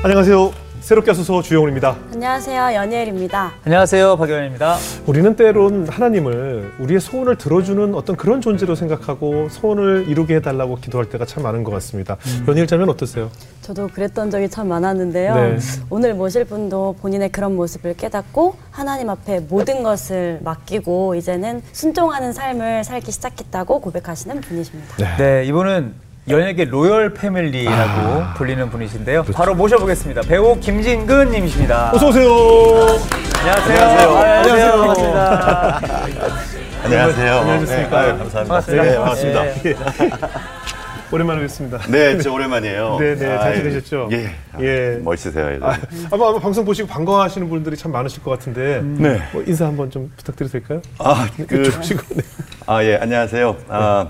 안녕하세요. 새롭게 하소서 주영훈입니다. 안녕하세요. 연예일입니다. 안녕하세요. 박연입니다. 우리는 때론 하나님을 우리의 소원을 들어주는 어떤 그런 존재로 생각하고 소원을 이루게 해달라고 기도할 때가 참 많은 것 같습니다. 연일자면 어떠세요? 저도 그랬던 적이 참 많았는데요. 네. 오늘 모실 분도 본인의 그런 모습을 깨닫고 하나님 앞에 모든 것을 맡기고 이제는 순종하는 삶을 살기 시작했다고 고백하시는 분이십니다. 네, 이분은 연예계 로열 패밀리라고 불리는 분이신데요. 바로 모셔보겠습니다. 배우 김진근 님이십니다. 어서 오세요. 안녕하세요. 안녕하세요. 아, 안녕하세요. 반갑습니다. 안녕하세요. 안녕하셨습니까? 네, 감사합니다. 반갑습니다. 네, 반갑습니다. 예. 오랜만에 뵙습니다. 네, 진짜 오랜만이에요. 네, 네, 잘 아이, 지내셨죠? 예. 예. 멋있으세요. 예. 아, 아마, 아마 방송 보시고 반가워하시는 분들이 참 많으실 것 같은데 네. 뭐 인사 한번 좀 부탁드려도 될까요? 아, 그, 조금씩은, 네. 아, 예, 안녕하세요. 아,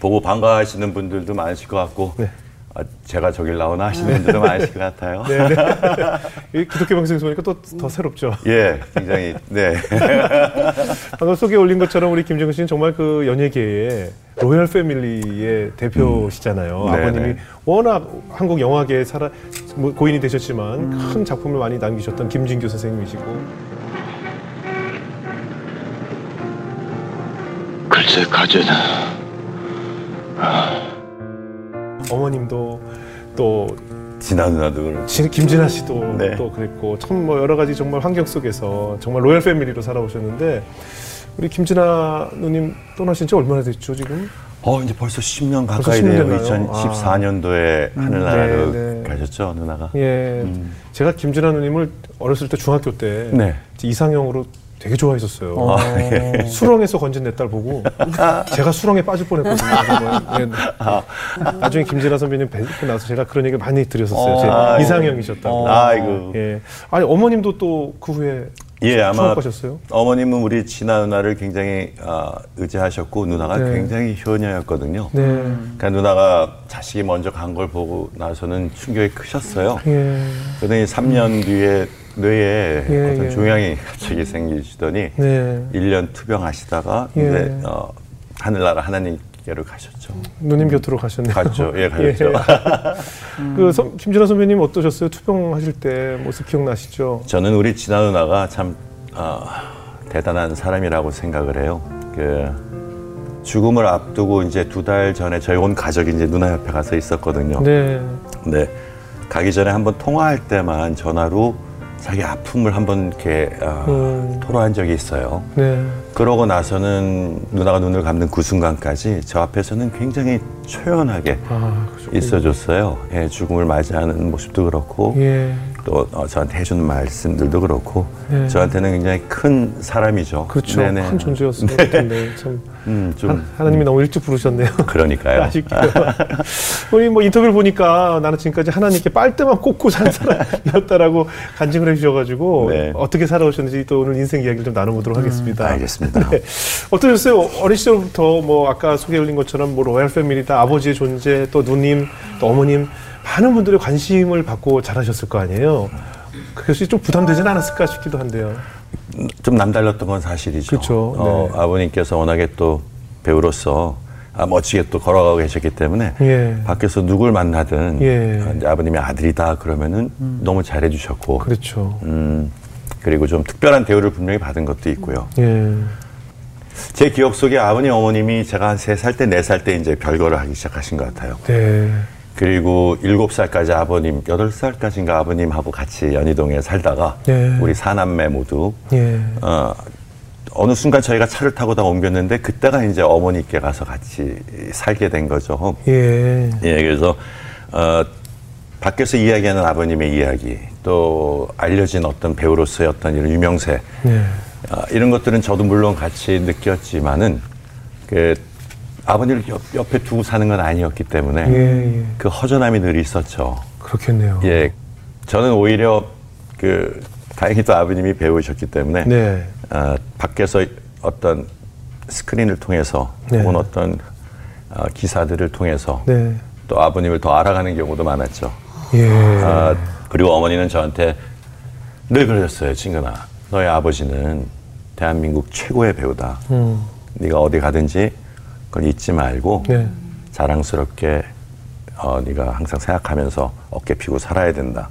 보고 반가워하시는 분들도 많으실 것 같고, 네. 아, 제가 저길 나오나 하시는 분들도 많으실 것 같아요. 네, 네. 이 기독교 방송에서 보니까 또 더 새롭죠. 예, 굉장히, 네. 방금 소개 올린 것처럼 우리 김정은 씨는 정말 그 연예계의 로열 패밀리의 대표시잖아요. 음. 네, 아버님이 네. 워낙 한국 영화계에 살아 뭐 고인이 되셨지만 큰 작품을 많이 남기셨던 김진규 선생님이시고 글쎄 가져다 어머님도 또 진아 누나도 그렇고. 진- 김진아 씨도 네. 또 그랬고 참 뭐 여러 가지 정말 환경 속에서 정말 로열 패밀리로 살아오셨는데 우리 김진아 누님 떠나신 지 얼마나 됐죠 지금? 어, 이제 벌써 10년 벌써 가까이 10년 돼요. 됐나요? 2014년도에 하늘나라로 네, 네. 가셨죠, 누나가. 예, 제가 김진아 누님을 어렸을 때 중학교 때 네. 이상형으로 되게 좋아했었어요. 아, 예. 수렁에서 건진 내 딸 보고 제가 수렁에 빠질 뻔했거든요. 네, 네. 나중에 김진아 선배님 뵙고 나서 제가 그런 얘기를 많이 드렸었어요. 제 아, 예. 이상형이셨다고. 아이고. 예. 아니 어머님도 또 그 후에 예, 아마 추억하셨어요? 어머님은 우리 진아 누나를 굉장히 아, 의지하셨고 누나가 네. 굉장히 효녀였거든요. 네. 그러니까 누나가 자식이 먼저 간 걸 보고 나서는 충격이 크셨어요. 예. 그러더니 3년 뒤에 뇌에 예, 어떤 예. 종양이 갑자기 생기시더니 네. 1년 투병하시다가 예. 이제 어, 하늘나라 하나님께로 가셨죠. 누님 곁으로 가셨네요. 갔죠. 예, 가셨죠. 그 선- 김진아 선배님 어떠셨어요? 투병하실 때 모습 기억나시죠? 저는 우리 진아 누나가 참 어, 대단한 사람이라고 생각을 해요. 그 죽음을 앞두고 이제 두 달 전에 저희 온 가족이 이제 누나 옆에 가서 있었거든요. 네. 근데 가기 전에 한번 통화할 때만 전화로 자기 아픔을 한번 이렇게 어, 음. 토로한 적이 있어요. 네. 그러고 나서는 누나가 눈을 감는 그 순간까지 저 앞에서는 굉장히 초연하게 아. 있어줬어요. 예, 죽음을 맞이하는 모습도 그렇고 예. 또 어, 저한테 해주는 말씀들도 그렇고 네. 저한테는 굉장히 큰 사람이죠. 그렇죠. 네네. 큰 존재였을 것 같은데 참 음, 좀 하나님이 너무 일찍 부르셨네요. 그러니까요. 아쉽게요. 우리 뭐 인터뷰를 보니까 나는 지금까지 하나님께 빨대만 꽂고 산 사람이었다라고 간증을 해주셔가지고 네. 어떻게 살아오셨는지 또 오늘 인생 이야기를 좀 나눠보도록 하겠습니다. 알겠습니다. 네. 어떠셨어요? 어린 시절부터 뭐 아까 소개 올린 것처럼 뭐 로얄 패밀리다 아버지의 존재 또 누님 또 어머님 많은 분들의 관심을 받고 자라셨을 거 아니에요. 그것이 좀 부담되진 않았을까 싶기도 한데요. 좀 남달랐던 건 사실이죠. 그렇죠. 어, 네. 아버님께서 워낙에 또 배우로서 아, 멋지게 또 걸어가고 계셨기 때문에 예. 밖에서 누굴 만나든 예. 어, 이제 아버님이 아들이다 그러면은 너무 잘해주셨고 그렇죠. 음, 그리고 좀 특별한 대우를 분명히 받은 것도 있고요. 예. 제 기억 속에 아버님 어머님이 제가 한 세 살 때 네 살 때 이제 별거를 하기 시작하신 것 같아요. 네. 그리고 일곱 살까지 아버님, 여덟 살까지인가 아버님하고 같이 연희동에 살다가 네. 우리 사남매 모두 예. 어, 어느 순간 저희가 차를 타고 다 옮겼는데 그때가 이제 어머니께 가서 같이 살게 된 거죠. 예. 예, 그래서 어, 밖에서 이야기하는 아버님의 이야기, 또 알려진 어떤 배우로서의 어떤 이런 유명세, 네. 어, 이런 것들은 저도 물론 같이 느꼈지만은 그 아버님을 옆, 옆에 두고 사는 건 아니었기 때문에 예, 예. 그 허전함이 늘 있었죠. 그렇겠네요. 예, 저는 오히려 그 다행히 또 아버님이 배우셨기 때문에 네. 어, 밖에서 어떤 스크린을 통해서 네. 혹은 어떤 어, 기사들을 통해서 네. 또 아버님을 더 알아가는 경우도 많았죠. 예. 아, 그리고 어머니는 저한테 늘 그러셨어요, 친근아. 너의 아버지는 대한민국 최고의 배우다. 음. 네가 어디 가든지 그걸 잊지 말고 네. 자랑스럽게 어, 네가 항상 생각하면서 어깨 피고 살아야 된다.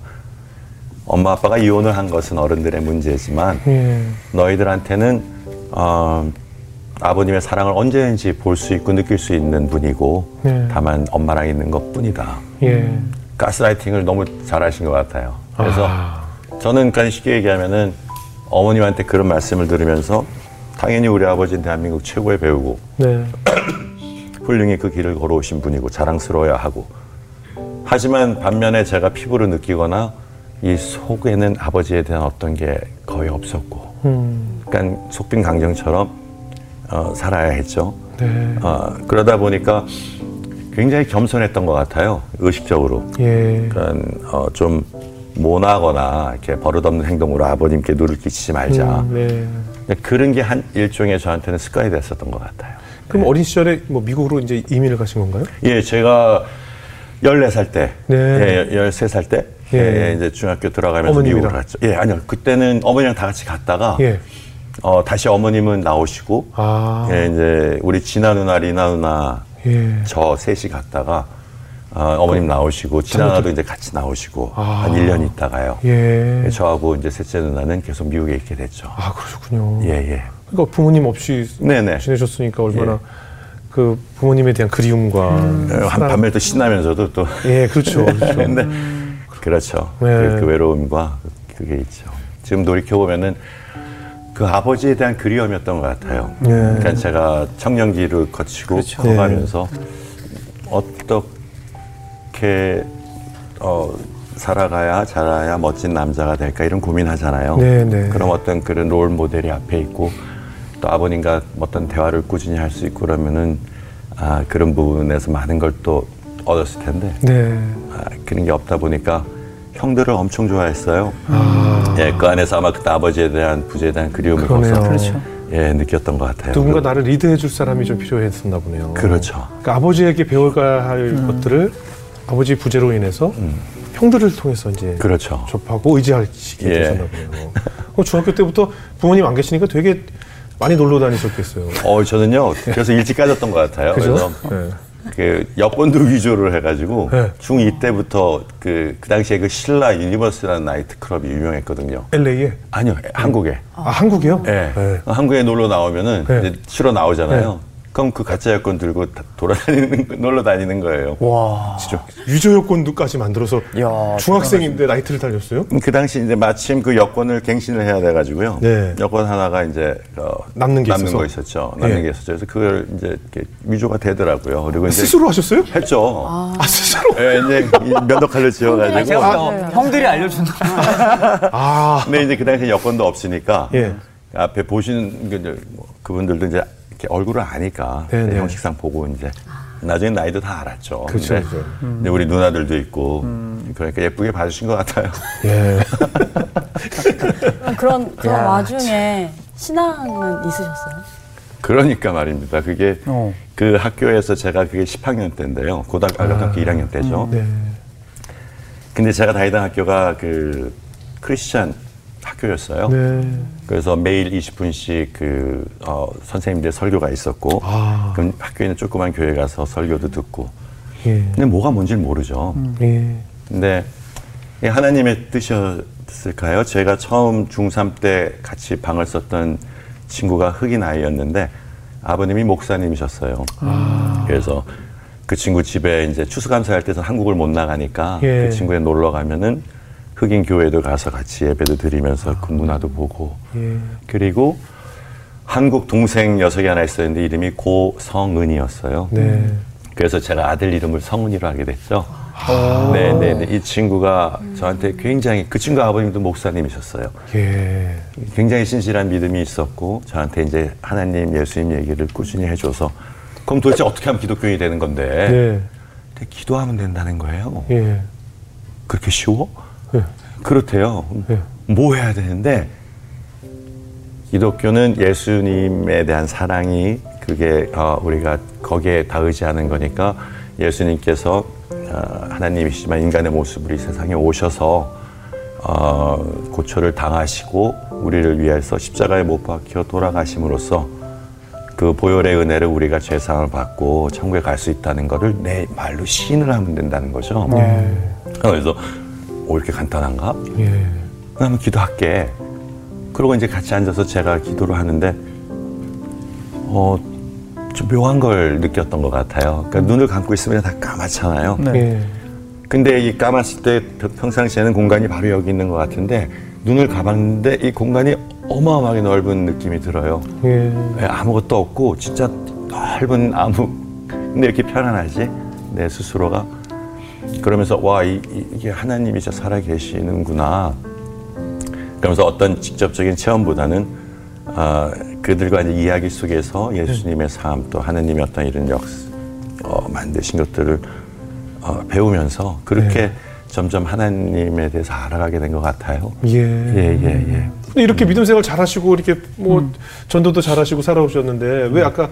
엄마 아빠가 이혼을 한 것은 어른들의 문제지만 예. 너희들한테는 어, 아버님의 사랑을 언제든지 볼 수 있고 느낄 수 있는 분이고 네. 다만 엄마랑 있는 것 뿐이다. 예. 가스라이팅을 너무 잘하신 것 같아요. 그래서 아. 저는 그냥 쉽게 얘기하면은 어머님한테 그런 말씀을 들으면서 당연히 우리 아버지는 대한민국 최고의 배우고 네. 훌륭히 그 길을 걸어오신 분이고 자랑스러워야 하고 하지만 반면에 제가 피부로 느끼거나 이 속에는 아버지에 대한 어떤 게 거의 없었고 음. 그러니까 속빈 강정처럼 어, 살아야 했죠. 네. 어, 그러다 보니까 굉장히 겸손했던 것 같아요. 의식적으로. 예. 그러니까 어, 좀 모나거나 이렇게 버릇없는 행동으로 아버님께 누를 끼치지 말자. 음, 네. 그런 게 한 일종의 저한테는 습관이 됐었던 것 같아요. 그럼 어린 시절에 뭐 미국으로 이제 이민을 가신 건가요? 예, 제가 14살 때, 네. 예, 13살 때, 예. 예, 이제 중학교 들어가면서? 미국으로 갔죠. 예, 아니요. 그때는 어머니랑 다 같이 갔다가, 예. 어, 다시 어머님은 나오시고, 아. 예, 이제 우리 진아 누나, 리나 누나, 예. 저 셋이 갔다가, 어, 어머님 나오시고, 진아 누나도 이제 같이 나오시고, 아. 한 1년 있다가요. 예. 저하고 이제 셋째 누나는 계속 미국에 있게 됐죠. 아, 그러셨군요. 예, 예. 그러니까 부모님 없이 네네. 지내셨으니까 얼마나 예. 그 부모님에 대한 그리움과 어, 한 사랑- 반면 또 신나면서도 또, 예, 그렇죠. 그렇죠. 근데 그렇죠. 네. 그, 그 외로움과 그게 있죠. 지금 돌이켜 보면은 그 아버지에 대한 그리움이었던 것 같아요. 네. 그러니까 제가 청년기를 거치고 그렇죠. 커가면서 어떻게 어, 살아가야 자라야 멋진 남자가 될까 이런 고민하잖아요. 네, 네. 그럼 어떤 그런 롤 모델이 앞에 있고 또 아버님과 어떤 대화를 꾸준히 할 수 있고 그러면은 아, 그런 부분에서 많은 걸 또 얻었을 텐데 네. 아, 그런 게 없다 보니까 형들을 엄청 좋아했어요. 아. 예, 그 안에서 아마 그때 아버지에 대한 부재에 대한 그리움을 그러네요. 거기서 그렇죠. 예, 느꼈던 것 같아요. 누군가 그- 나를 리드해 줄 사람이 좀 필요했었나 보네요. 그렇죠. 그러니까 아버지에게 배워가야 할 것들을 아버지 부재로 인해서 형들을 통해서 이제 그렇죠. 접하고 의지하시게 예. 되셨나 보네요. 그럼 중학교 때부터 부모님 안 계시니까 되게 많이 놀러 다니셨겠어요. 어, 저는요, 그래서 일찍 가졌던 것 같아요. 그죠? 래서 네. 그 여권도 위조를 해가지고 네. 중2 때부터 그, 그 당시에 그 신라 유니버스라는 나이트클럽이 유명했거든요. LA에? 아니요, 한국에. 아, 한국이요? 예. 네. 한국에 놀러 나오면은 네. 이제 쉬러 나오잖아요. 그럼 그 가짜 여권 들고 다 돌아다니는 거- 놀러 다니는 거예요. 와. 진짜 유저 여권도까지 만들어서 이야, 중학생인데 나이트를 달렸어요? 그 당시 이제 마침 그 여권을 갱신을 해야 돼 가지고요. 네. 여권 하나가 이제 어, 남는 게 있어서? 거 있었죠. 남는 예. 게 있었죠. 그래서 그걸 이제 이렇게 위조가 되더라고요. 그리고 이제 스스로 하셨어요? 했죠. 아, 스스로? 예, 이제 지어가지고. 제가 볼 때, 형들이 알려준다. 아, 근데 이제 그 당시에 여권도 없으니까 예. 앞에 보시는 그뭐 그분들도 이제 이렇게 얼굴을 아니까 네, 이제 네. 형식상 보고 이제 나중에 나이도 다 알았죠. 그렇죠, 근데 그렇죠. 이제 우리 누나들도 있고 그러니까 예쁘게 봐주신 것 같아요. 예. 그런 그런 야, 와중에 신앙은 있으셨어요? 그러니까 말입니다. 그게 어. 그 학교에서 제가 그게 10학년 때인데요. 고등학교 고등학교 1학년 때죠. 네. 근데 제가 다니던 학교가 그 크리스찬 학교였어요. 네. 그래서 매일 20분씩 그 어, 선생님들 설교가 있었고, 아. 그럼 학교에 있는 조그만 교회 가서 설교도 듣고. 예. 근데 뭐가 뭔지를 모르죠. 예. 근데 이 하나님의 뜻이었을까요? 제가 처음 중3 때 같이 방을 썼던 친구가 흑인 아이였는데 아버님이 목사님이셨어요. 그래서 그 친구 집에 이제 추수감사할 때는 한국을 못 나가니까 예. 그 친구에 놀러 가면은 흑인 교회도 가서 같이 예배도 드리면서 그 문화도 보고 예. 그리고 한국 동생 녀석이 하나 있었는데 이름이 고성은이었어요. 네. 그래서 제가 아들 이름을 성은이로 하게 됐죠. 네, 네, 네. 이 친구가 저한테 굉장히 그 친구 아버님도 목사님이셨어요. 예. 굉장히 신실한 믿음이 있었고 저한테 이제 하나님, 예수님 얘기를 꾸준히 해줘서 그럼 도대체 어떻게 하면 기독교인이 되는 건데? 네. 근데 기도하면 된다는 거예요. 예. 그렇게 쉬워? 예. 그렇대요. 예. 뭐 해야 되는데 기독교는 예수님에 대한 사랑이 그게 어, 우리가 거기에 다 의지하는 거니까 예수님께서 어, 하나님이시지만 인간의 모습으로 이 세상에 오셔서 어, 고초를 당하시고 우리를 위해서 십자가에 못 박혀 돌아가심으로써 그 보혈의 은혜를 우리가 죄사함을 받고 천국에 갈 수 있다는 거를 내 말로 시인을 하면 된다는 거죠. 예. 그래서 오 이렇게 간단한가? 예. 그러면 기도할게. 그러고 이제 같이 앉아서 제가 기도를 하는데 어, 좀 묘한 걸 느꼈던 것 같아요. 그러니까 눈을 감고 있으면 다 까맣잖아요. 네. 예. 근데 이 까맣을 때 평상시에는 공간이 바로 여기 있는 것 같은데 눈을 감았는데 이 공간이 어마어마하게 넓은 느낌이 들어요. 예. 예, 아무것도 없고 진짜 넓은 아무 근데 이렇게 편안하지 내 스스로가 그러면서 와 이, 게 하나님이 진짜 살아 계시는구나 그러면서 어떤 직접적인 체험보다는 아, 그들과 이제 이야기 속에서 예수님의 삶 또 하나님의 어떤 이런 역 어, 만드신 것들을 어, 배우면서 그렇게 점점 하나님에 대해서 알아가게 된 것 같아요. 예. 예, 예, 예. 근데 이렇게 믿음 생활 잘하시고 이렇게 뭐 전도도 잘하시고 살아오셨는데 왜 아까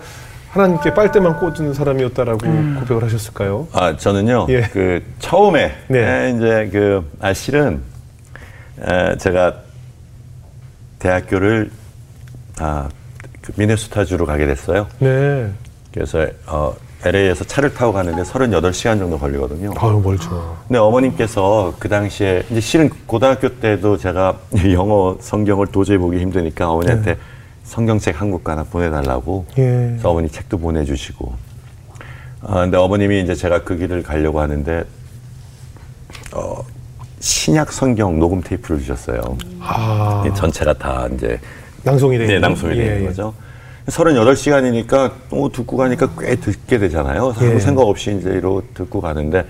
하나님께 빨대만 꽂은 사람이었다라고 고백을 하셨을까요? 아 저는요 예. 그 처음에 네. 에, 이제 그 아, 실은 에, 제가 대학교를 아, 그 미네소타주로 가게 됐어요. 네. 그래서 어, LA에서 차를 타고 가는데 38시간 정도 걸리거든요. 아유 멀죠. 근데 어머님께서 그 당시에 이제 실은 고등학교 때도 제가 영어 성경을 도저히 보기 힘드니까 어머니한테 성경책 한 권 하나 보내달라고 예. 그래서 어머니 책도 보내주시고 아, 근데 어머님이 이제 제가 그 길을 가려고 하는데 어, 신약 성경 녹음 테이프를 주셨어요. 아이 전체가 다 이제 낭송이 되는 네, 낭송이 예, 되는 예. 거죠. 38시간이니까 또 듣고 가니까 꽤 듣게 되잖아요. 아무 예. 생각 없이 이제 이러고 듣고 가는데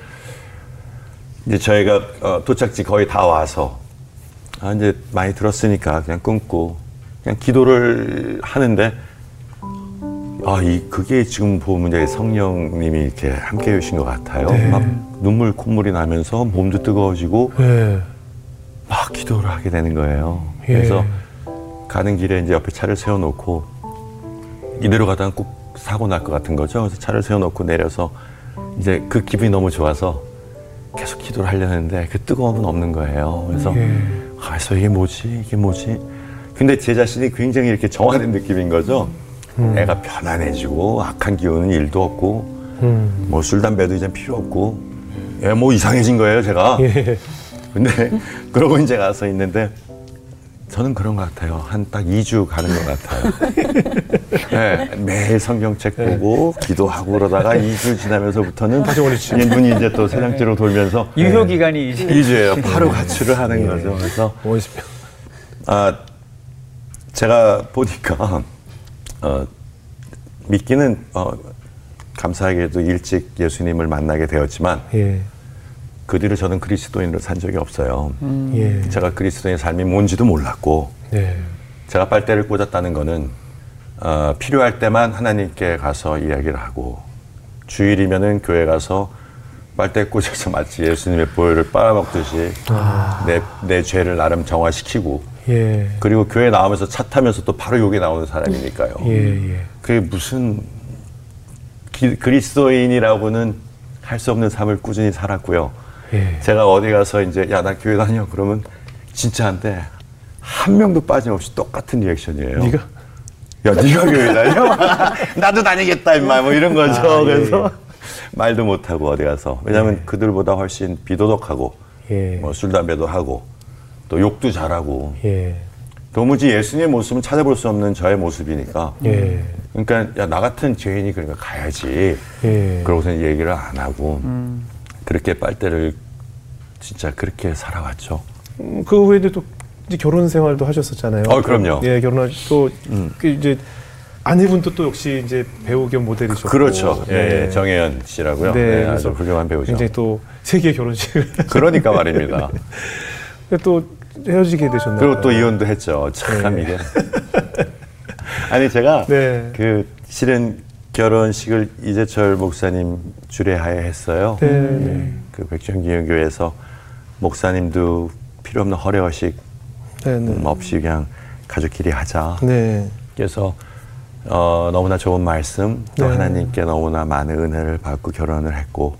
이제 저희가 어, 도착지 거의 다 와서 아, 이제 많이 들었으니까 그냥 끊고 그냥 기도를 하는데 아, 이 그게 지금 보면 이제 성령님이 이렇게 함께 해주신 것 같아요. 네. 막 눈물 콧물이 나면서 몸도 뜨거워지고 예. 막 기도를 하게 되는 거예요. 예. 그래서 가는 길에 이제 옆에 차를 세워놓고 이대로 가다가 꼭 사고 날 것 같은 거죠. 그래서 차를 세워놓고 내려서 이제 그 기분이 너무 좋아서 계속 기도를 하려는데 그 뜨거움은 없는 거예요. 그래서 예. 아, 그래서 이게 뭐지? 이게 뭐지? 근데 제 자신이 굉장히 이렇게 정화된 느낌인 거죠. 애가 편안해지고 악한 기운은 일도 없고 음. 뭐술 담배도 이제 필요 없고 예, 뭐 이상해진 거예요, 제가. 예. 근데 그러고 이제 가서 있는데 저는 그런 것 같아요. 한 딱 2주 가는 것 같아요. 네, 매일 성경책 보고 기도하고 그러다가 2주 지나면서부터는 다시 눈이 이제 또 세상대로 돌면서 유효 기간이 이제 2주예요. 바로 가출을 하는 거죠. 그래서 원시병. 아 제가 보니까 어, 믿기는 어, 감사하게도 일찍 예수님을 만나게 되었지만 예. 그 뒤로 저는 그리스도인으로 산 적이 없어요. 예. 제가 그리스도의 삶이 뭔지도 몰랐고 네. 제가 빨대를 꽂았다는 거는 어, 필요할 때만 하나님께 가서 이야기를 하고 주일이면은 교회 가서 빨대 꽂아서 마치 예수님의 보혈을 빨아먹듯이 내, 내 죄를 나름 정화시키고 예. 그리고 교회 나오면서 차 타면서 또 바로 욕이 나오는 사람이니까요. 예. 예. 그게 무슨 기- 그리스도인이라고는 할 수 없는 삶을 꾸준히 살았고요. 예. 제가 어디 가서 이제 야 나 교회 다녀 그러면 진짜한데 한 명도 빠짐없이 똑같은 리액션이에요. 네가 야 네가 교회 다녀? 나도 다니겠다 임마 뭐 이런 거죠. 아, 예, 그래서 말도 못 하고 어디 가서 왜냐하면 그들보다 훨씬 비도덕하고 예. 뭐술 담배도 하고 또 욕도 잘하고 예. 도무지 예수님의 모습은 찾아볼 수 없는 저의 모습이니까. 예. 그러니까 야 나 같은 죄인이 그러니까 가야지. 예. 그러고서 얘기를 안 하고 그렇게 빨대를 진짜 그렇게 살아왔죠. 음, 그 후에도 또 이제 결혼 생활도 하셨었잖아요. 어, 그럼요. 예, 결혼하고 그 이제 아내분도 또 역시 이제 배우 겸 모델이셨고. 그렇죠. 예, 네. 예, 정혜연 씨라고요. 네, 네, 그래서 아주 훌륭한 배우죠. 굉장히 또 세계 결혼식을 그러니까 말입니다. 또 헤어지게 되셨나요? 그리고 또 이혼도 했죠. 참 이게. 아니 제가 네. 그 실은 결혼식을 이재철 목사님 주례하에 했어요. 네, 네. 그 백전기영교회에서 목사님도 필요 없는 허례허식 네, 네. 음, 없이 그냥 가족끼리 하자. 네. 그래서 어, 너무나 좋은 말씀 또 네. 하나님께 너무나 많은 은혜를 받고 결혼을 했고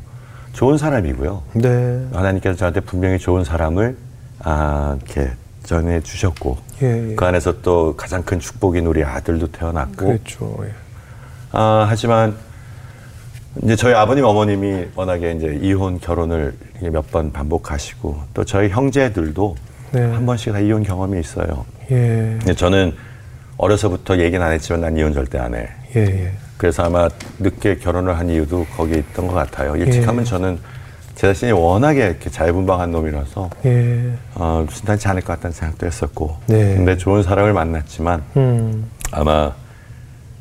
좋은 사람이고요. 네. 하나님께서 저한테 분명히 좋은 사람을 아, 이렇게 전해 주셨고 예, 예. 그 안에서 또 가장 큰 축복인 우리 아들도 태어났고 그렇죠. 예. 아, 하지만 이제 저희 아버님 어머님이 워낙에 이제 이혼 결혼을 몇 번 반복하시고 또 저희 형제들도 네. 한 번씩 다 이혼 경험이 있어요. 예. 근데 저는 어려서부터 얘기는 안 했지만 난 이혼 절대 안 해. 예, 예. 그래서 아마 늦게 결혼을 한 이유도 거기에 있던 것 같아요. 일찍 예. 하면 저는 제 자신이 워낙에 이렇게 자유분방한 놈이라서 예. 어, 순탄치 않을 것 같다는 생각도 했었고. 네. 근데 좋은 사람을 만났지만 음. 아마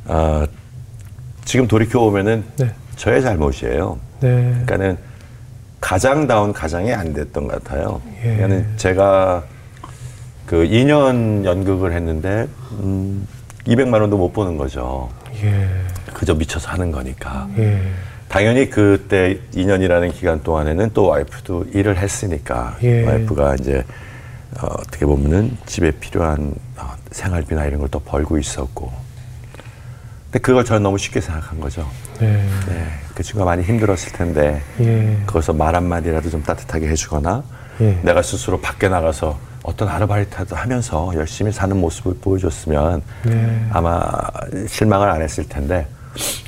어, 지금 돌이켜 보면은 네. 저의 잘못이에요. 네. 그러니까는 가장 다운 가장이 안 됐던 것 같아요. 예. 그러니까는 제가 그 2년 연극을 했는데 음, 200만 원도 못 버는 거죠. 예. 그저 미쳐서 하는 거니까. 예. 당연히 그때 2년이라는 기간 동안에는 또 와이프도 일을 했으니까 예. 와이프가 이제 어, 어떻게 보면은 집에 필요한 어, 생활비나 이런 걸또 벌고 있었고. 근데 그걸 저는 너무 쉽게 생각한 거죠. 네. 네, 그 친구가 많이 힘들었을 텐데 예. 거기서 말 한마디라도 좀 따뜻하게 해주거나 예. 내가 스스로 밖에 나가서 어떤 아르바이트도 하면서 열심히 사는 모습을 보여줬으면 네. 아마 실망을 안 했을 텐데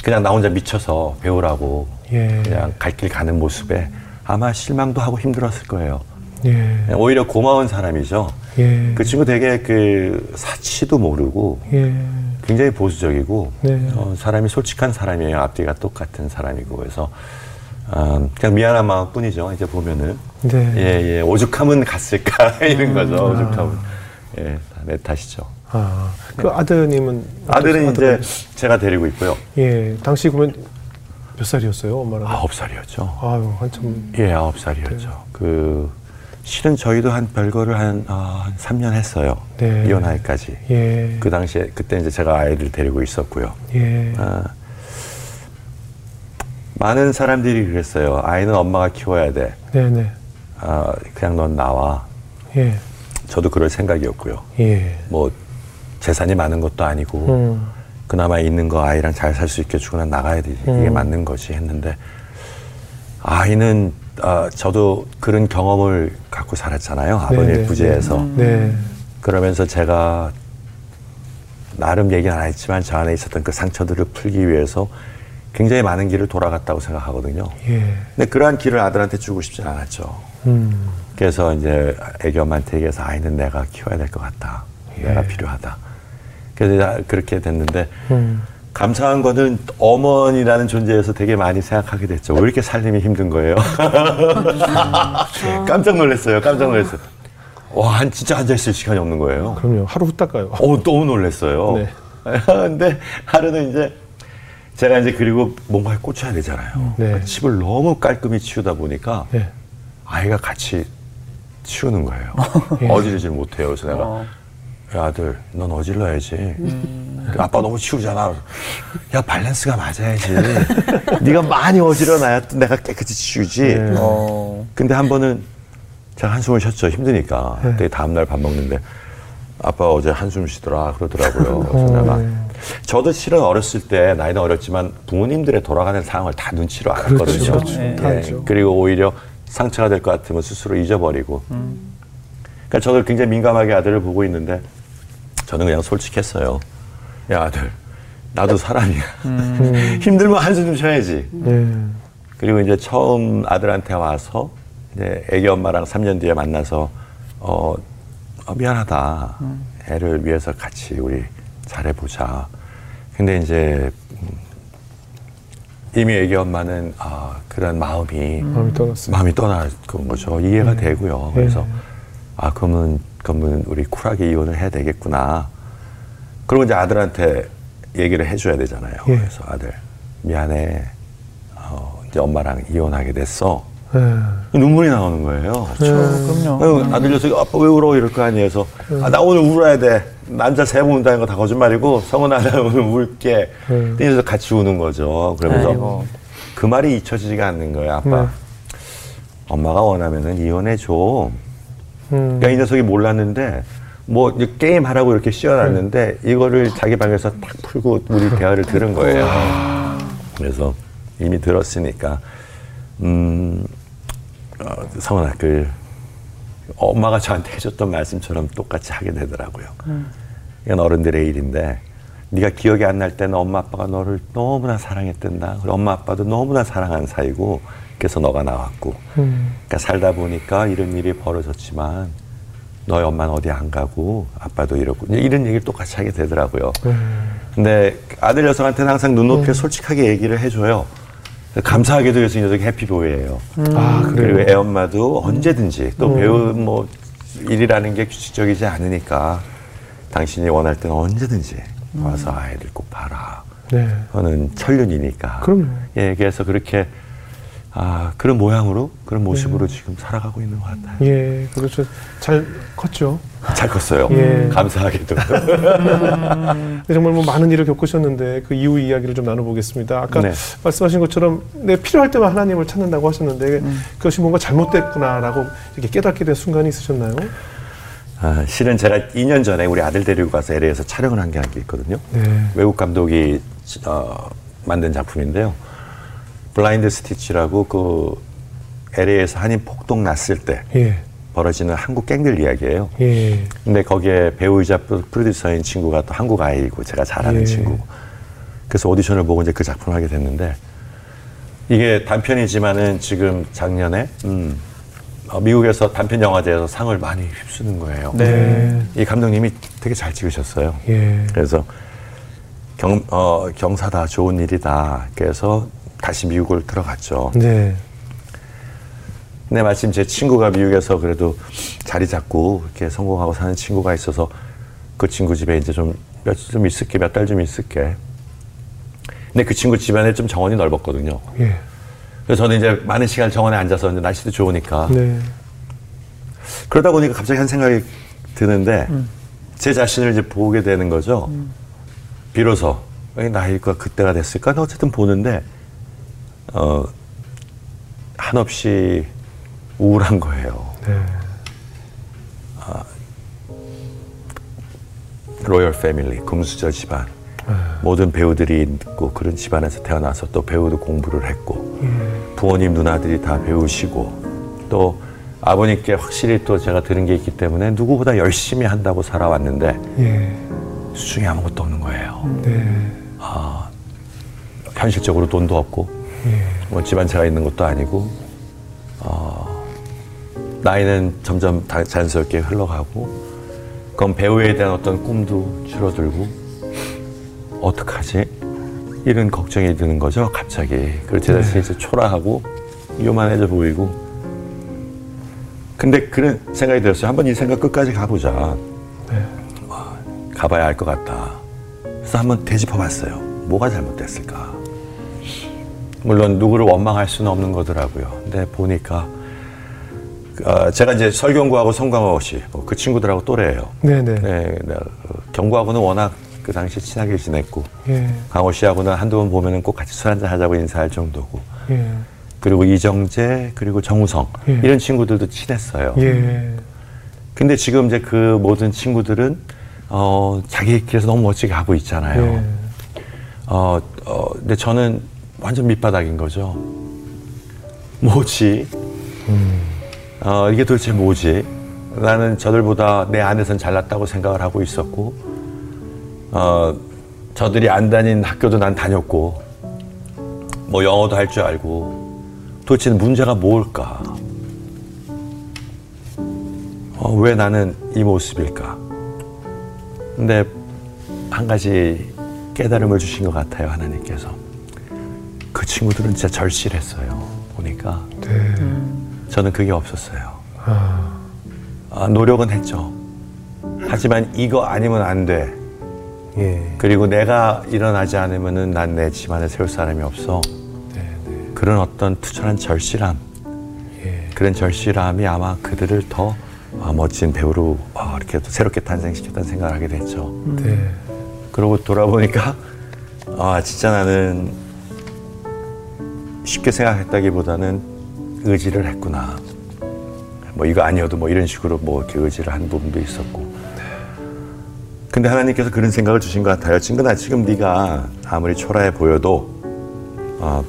그냥 나 혼자 미쳐서 배우라고 예. 그냥 갈 길 가는 모습에 아마 실망도 하고 힘들었을 거예요. 예. 오히려 고마운 사람이죠. 예. 그 친구 되게 그 사치도 모르고 예. 굉장히 보수적이고 네. 어, 사람이 솔직한 사람이에요. 앞뒤가 똑같은 사람이고 그래서 어, 그냥 미안한 마음뿐이죠. 이제 보면은 네. 예, 예. 오죽하면 갔을까 이런 거죠. 오죽하면 예, 다내 탓이죠. 아, 그 아드님은 아들은 이제? 제가 데리고 있고요. 예, 당시 그러면 몇 살이었어요, 엄마랑? 아홉 살이었죠. 아유, 한참. 예, 아홉 살이었죠. 그 실은 저희도 한 별거를 한, 아, 한 3년 했어요. 네. 이혼하기까지. 예. 그 당시에 그때 이제 제가 아이를 데리고 있었고요. 예. 아, 많은 사람들이 그랬어요. 아이는 엄마가 키워야 돼. 네네. 아, 그냥 넌 나와. 예. 저도 그럴 생각이었고요. 예. 뭐 재산이 많은 것도 아니고 음. 그나마 있는 거 아이랑 잘 살 수 있게 주고 난 나가야 되지 이게 음. 맞는 거지 했는데 아이는 아, 저도 그런 경험을 갖고 살았잖아요 아버님의 네, 부재에서 네. 그러면서 제가 나름 얘기는 안 했지만 저 안에 있었던 그 상처들을 풀기 위해서 굉장히 많은 길을 돌아갔다고 생각하거든요 예. 근데 그러한 길을 아들한테 주고 싶지 않았죠 음. 그래서 이제 애기 엄마한테 얘기해서 아이는 내가 키워야 될 것 같다. 내가 예. 필요하다. 그래서 이제 그렇게 됐는데 음. 감사한 거는 어머니라는 존재에서 되게 많이 생각하게 됐죠. 왜 이렇게 살림이 힘든 거예요? 깜짝 놀랐어요. 깜짝 놀랐어요. 와, 한 진짜 앉아 있을 시간이 없는 거예요. 그럼요. 하루 후딱 가요. 어, 너무 놀랐어요. 네. 근데 하루는 이제 제가 이제 그리고 뭔가에 꽂혀야 되잖아요. 네. 집을 너무 깔끔히 치우다 보니까 예. 아이가 같이 치우는 거예요. 예. 어지르질 못해요. 그래서 내가 야 아들, 넌 어질러야지. 그 아빠 너무 치우잖아. 야 밸런스가 맞아야지. 네가 많이 어지러놔야 또 내가 깨끗이 치우지. 네. 어. 근데 한 번은 제가 한숨을 쉬었죠. 힘드니까. 네. 되게 다음날 밥 먹는데 아빠 어제 한숨 쉬더라 그러더라고요. 그래서 어, 내가 네. 저도 실은 어렸을 때 나이는 어렸지만 부모님들의 돌아가는 상황을 다 눈치로 알았거든요. 그렇죠, 그렇죠. 네. 다 알죠. 그리고 오히려 상처가 될 것 같으면 스스로 잊어버리고. 그러니까 저도 굉장히 민감하게 아들을 보고 있는데 저는 그냥 솔직했어요. 야 아들, 나도 사람이야. 힘들면 한숨 좀 쉬어야지. 네. 그리고 이제 처음 아들한테 와서 이제 애기 엄마랑 3년 뒤에 만나서 어, 어, 미안하다. 애를 위해서 같이 우리 잘해보자. 근데 이제 음, 이미 애기 엄마는 아, 그런 마음이 마음이 떠났어요. 마음이 떠난 거죠. 이해가 되고요. 네. 그래서 아 그러면 그러면 우리 쿨하게 이혼을 해야 되겠구나. 그리고 이제 아들한테 얘기를 해줘야 되잖아요. 예. 그래서 아들 미안해. 어, 이제 엄마랑 이혼하게 됐어. 예. 눈물이 나오는 거예요. 그럼요. 아유, 아들 녀석이 아빠 왜 울어 이럴 거 아니에요. 그래서 아, 나 오늘 울어야 돼. 남자 세 번 운다는 거 다 거짓말이고 성은아 나 오늘 울게. 음. 그래서 같이 우는 거죠. 그러면서 아이고. 그 말이 잊혀지지가 않는 거예요. 아빠. 네. 엄마가 원하면은 이혼해 줘. 음. 그러니까 이 녀석이 몰랐는데 뭐 게임 하라고 이렇게 씌워놨는데 이거를 자기 방에서 딱 풀고 우리 대화를 들은 거예요. 그래서 이미 들었으니까 음 어, 성은아 그 엄마가 저한테 해줬던 말씀처럼 똑같이 하게 되더라고요. 이건 어른들의 일인데 네가 기억이 안 날 때는 엄마 아빠가 너를 너무나 사랑했단다. 그리고 엄마 아빠도 너무나 사랑하는 사이고 그래서 너가 나왔고. 그러니까 살다 보니까 이런 일이 벌어졌지만 너희 엄마는 어디 안 가고 아빠도 이러고 이런 얘기를 똑같이 하게 되더라고요. 근데 아들 녀석한테는 항상 눈높이에 솔직하게 얘기를 해줘요. 감사하게도 요새 이 녀석이 해피보이예요. 아, 그래요? 그리고 애 엄마도 언제든지 또 배우 뭐 일이라는 게 규칙적이지 않으니까 당신이 원할 때는 언제든지 와서 아이들 꼭 봐라. 네. 저는 천륜이니까. 그럼요. 예, 그래서 그렇게 아 그런 모양으로 그런 모습으로 지금 살아가고 있는 것 같아요. 예, 그렇죠. 잘 컸죠. 잘 컸어요. 예. 감사하게도. 근데 정말 뭐 많은 일을 겪으셨는데 그 이후 이야기를 좀 나눠보겠습니다. 아까 네. 말씀하신 것처럼 내 필요할 때만 하나님을 찾는다고 하셨는데 그것이 뭔가 잘못됐구나라고 이렇게 깨닫게 된 순간이 있으셨나요? 아, 실은 제가 2년 전에 우리 아들 데리고 가서 LA에서 촬영을 한 게 한 게 있거든요. 네. 외국 감독이 어, 만든 작품인데요. 블라인드 스티치라고 그 LA에서 한인 폭동 났을 때 예, 벌어지는 한국 갱들 이야기예요. 예, 근데 거기에 배우이자 프로- 프로듀서인 친구가 또 한국 아이고 제가 잘 아는 예. 친구고 그래서 오디션을 보고 이제 그 작품을 하게 됐는데 이게 단편이지만은 지금 작년에 음, 어, 미국에서 단편 영화제에서 상을 많이 휩쓰는 거예요. 네. 이 감독님이 되게 잘 찍으셨어요. 예. 그래서 경, 어, 경사다 좋은 일이다. 그래서 다시 미국을 들어갔죠. 네. 근데 마침 제 친구가 미국에서 그래도 자리 잡고 이렇게 성공하고 사는 친구가 있어서 그 친구 집에 이제 좀 몇 좀 있을게 몇 달 좀 있을게. 근데 그 친구 집안에 좀 정원이 넓었거든요. 예. 그래서 저는 이제 많은 시간 정원에 앉아서 이제 날씨도 좋으니까 네. 그러다 보니까 갑자기 한 생각이 드는데 제 자신을 이제 보게 되는 거죠. 비로소 이 나이가 그때가 됐을까? 근데 어쨌든 보는데 어 한없이 우울한 거예요. 네. 로열 패밀리, 금수저 집안. 모든 배우들이 있고 그런 집안에서 태어나서 또 배우도 공부를 했고 부모님 누나들이 다 배우시고 또 아버님께 확실히 또 제가 들은 게 있기 때문에 누구보다 열심히 한다고 살아왔는데 예. 수중에 아무것도 없는 거예요. 네. 현실적으로 돈도 없고 예. 뭐 집안차가 있는 것도 아니고 어, 나이는 점점 다- 자연스럽게 흘러가고 그럼 배우에 대한 어떤 꿈도 줄어들고 어떡하지? 이런 걱정이 드는 거죠 갑자기. 그리고 제 자신이 이제 초라하고 요만해져 보이고. 근데 그런 생각이 들었어요. 한번 이 생각 끝까지 가보자. 와, 가봐야 알것 같다. 그래서 한번 되짚어봤어요. 뭐가 잘못됐을까 물론 누구를 원망할 수는 없는 거더라고요. 근데 보니까 어, 제가 이제 설경구하고 송강호 씨, 뭐그 친구들하고 또래예요. 네네. 네, 네, 어, 경구하고는 워낙 그 당시 친하게 지냈고 예. 강호 씨하고는 한두 번 보면은 꼭 같이 술 한잔 하자고 인사할 정도고 예. 그리고 이정재 그리고 정우성 예. 이런 친구들도 친했어요. 예. 근데 지금 이제 그 모든 친구들은 어, 자기 길에서 너무 멋지게 가고 있잖아요. 예. 어, 어, 근데 저는 완전 밑바닥인 거죠. 뭐지? 어, 이게 도대체 뭐지? 나는 저들보다 내 안에선 잘났다고 생각을 하고 있었고, 어, 저들이 안 다닌 학교도 난 다녔고, 뭐 영어도 할 줄 알고, 도대체 문제가 뭘까? 어, 왜 나는 이 모습일까? 근데 한 가지 깨달음을 주신 것 같아요, 하나님께서. 그 친구들은 진짜 절실했어요, 보니까. 네. 저는 그게 없었어요. 아. 아, 노력은 했죠. 하지만 이거 아니면 안 돼. 예. 그리고 내가 일어나지 않으면은 난 내 집안에 세울 사람이 없어. 네. 네. 그런 어떤 투철한 절실함. 예. 그런 절실함이 아마 그들을 더 아, 멋진 배우로 아, 이렇게 또 새롭게 탄생시켰다는 생각을 하게 됐죠. 네. 그러고 돌아보니까 아 진짜 나는 쉽게 생각했다기보다는 의지를 했구나. 뭐 이거 아니어도 뭐 이런 식으로 뭐 이렇게 의지를 한 부분도 있었고. 근데 하나님께서 그런 생각을 주신 것 같아요. 친구나 지금 네가 아무리 초라해 보여도 어,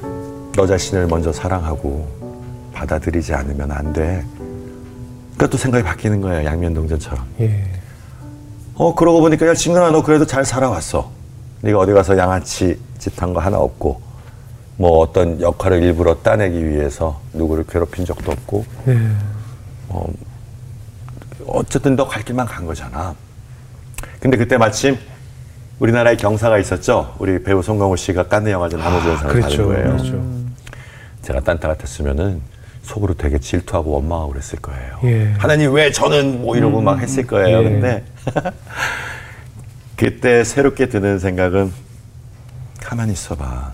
너 자신을 먼저 사랑하고 받아들이지 않으면 안 돼. 그러니까 또 생각이 바뀌는 거예요. 양면동전처럼. 예. 어 그러고 보니까 야 친구나 너 그래도 잘 살아왔어 네가 어디 가서 양아치 짓한 거 하나 없고 뭐 어떤 역할을 일부러 따내기 위해서 누구를 괴롭힌 적도 없고 네. 어쨌든 너 갈 길만 간 거잖아. 근데 그때 마침 우리나라에 경사가 있었죠. 우리 배우 송강호 씨가 깐느 영화제 남우주연상을 받은 그렇죠. 거예요. 그렇죠. 제가 딴따 같았으면은 속으로 되게 질투하고 원망하고 그랬을 거예요. 예. 하나님 왜 저는 뭐 이러고 막 했을 거예요. 예. 근데 그때 새롭게 드는 생각은 가만히 있어봐.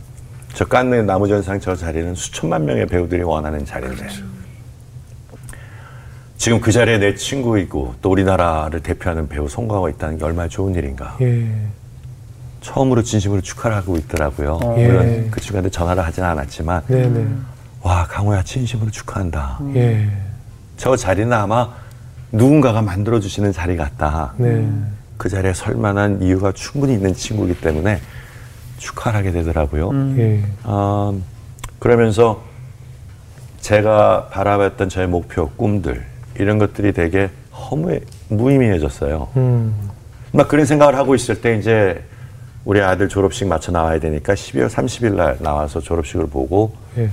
저 깐느 나무전상 저 자리는 수천만 명의 배우들이 원하는 자리인데 그렇죠. 지금 그 자리에 내 친구이고 또 우리나라를 대표하는 배우 송강호가 있다는 게 얼마나 좋은 일인가. 예. 처음으로 진심으로 축하를 하고 있더라고요. 예. 물론 그 친구한테 전화를 하지는 않았지만 네네. 와 강호야 진심으로 축하한다. 예. 저 자리는 아마 누군가가 만들어 주시는 자리 같다. 네. 그 자리에 설 만한 이유가 충분히 있는 친구이기 때문에 축하를 하게 되더라고요. 예. 아, 그러면서 제가 바라봤던 저의 목표, 꿈들 이런 것들이 되게 허무해 무의미해졌어요. 음. 막 그런 생각을 하고 있을 때 이제 우리 아들 졸업식 맞춰 나와야 되니까 12월 30일 날 나와서 졸업식을 보고 예.